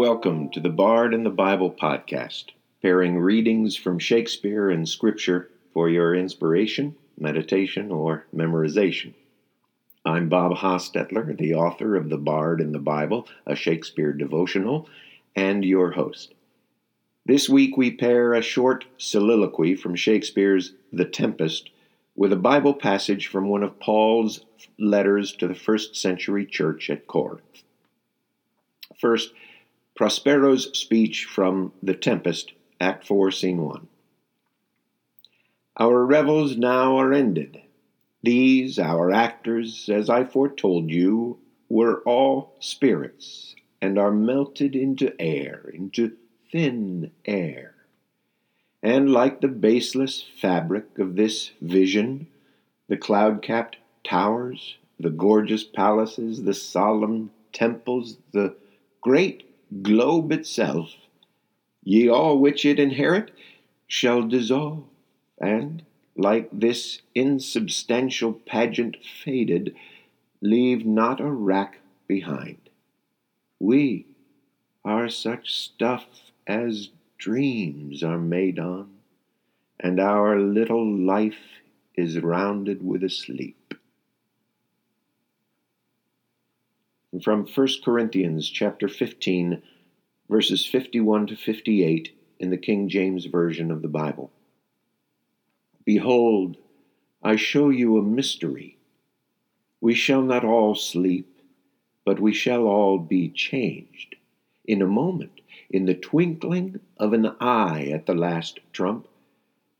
Welcome to the Bard and the Bible podcast, pairing readings from Shakespeare and Scripture for your inspiration, meditation, or memorization. I'm Bob Hostetler, the author of The Bard and the Bible, a Shakespeare devotional, and your host. This week we pair a short soliloquy from Shakespeare's The Tempest with a Bible passage from one of Paul's letters to the first century church at Corinth. First, Prospero's speech from The Tempest, Act 4, Scene 1. Our revels now are ended. These, our actors, as I foretold you, were all spirits, and are melted into air, into thin air. And like the baseless fabric of this vision, the cloud capped towers, the gorgeous palaces, the solemn temples, the great globe itself, ye all which it inherit, shall dissolve, and, like this insubstantial pageant faded, leave not a rack behind. We are such stuff as dreams are made on, and our little life is rounded with a sleep. From 1 Corinthians chapter 15 verses 51 to 58 in the King James version of the Bible. Behold, I show you a mystery. We shall not all sleep, but we shall all be changed. In a moment, in the twinkling of an eye at the last trump,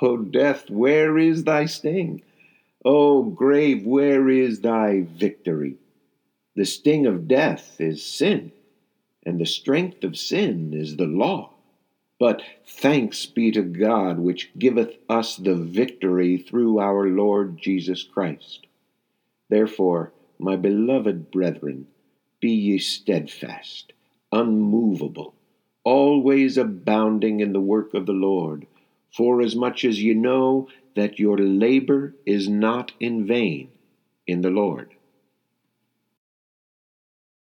O death, where is thy sting? O grave, where is thy victory? The sting of death is sin, and the strength of sin is the law. But thanks be to God, which giveth us the victory through our Lord Jesus Christ. Therefore, my beloved brethren, be ye steadfast, unmovable, always abounding in the work of the Lord, forasmuch as ye know that your labor is not in vain in the Lord.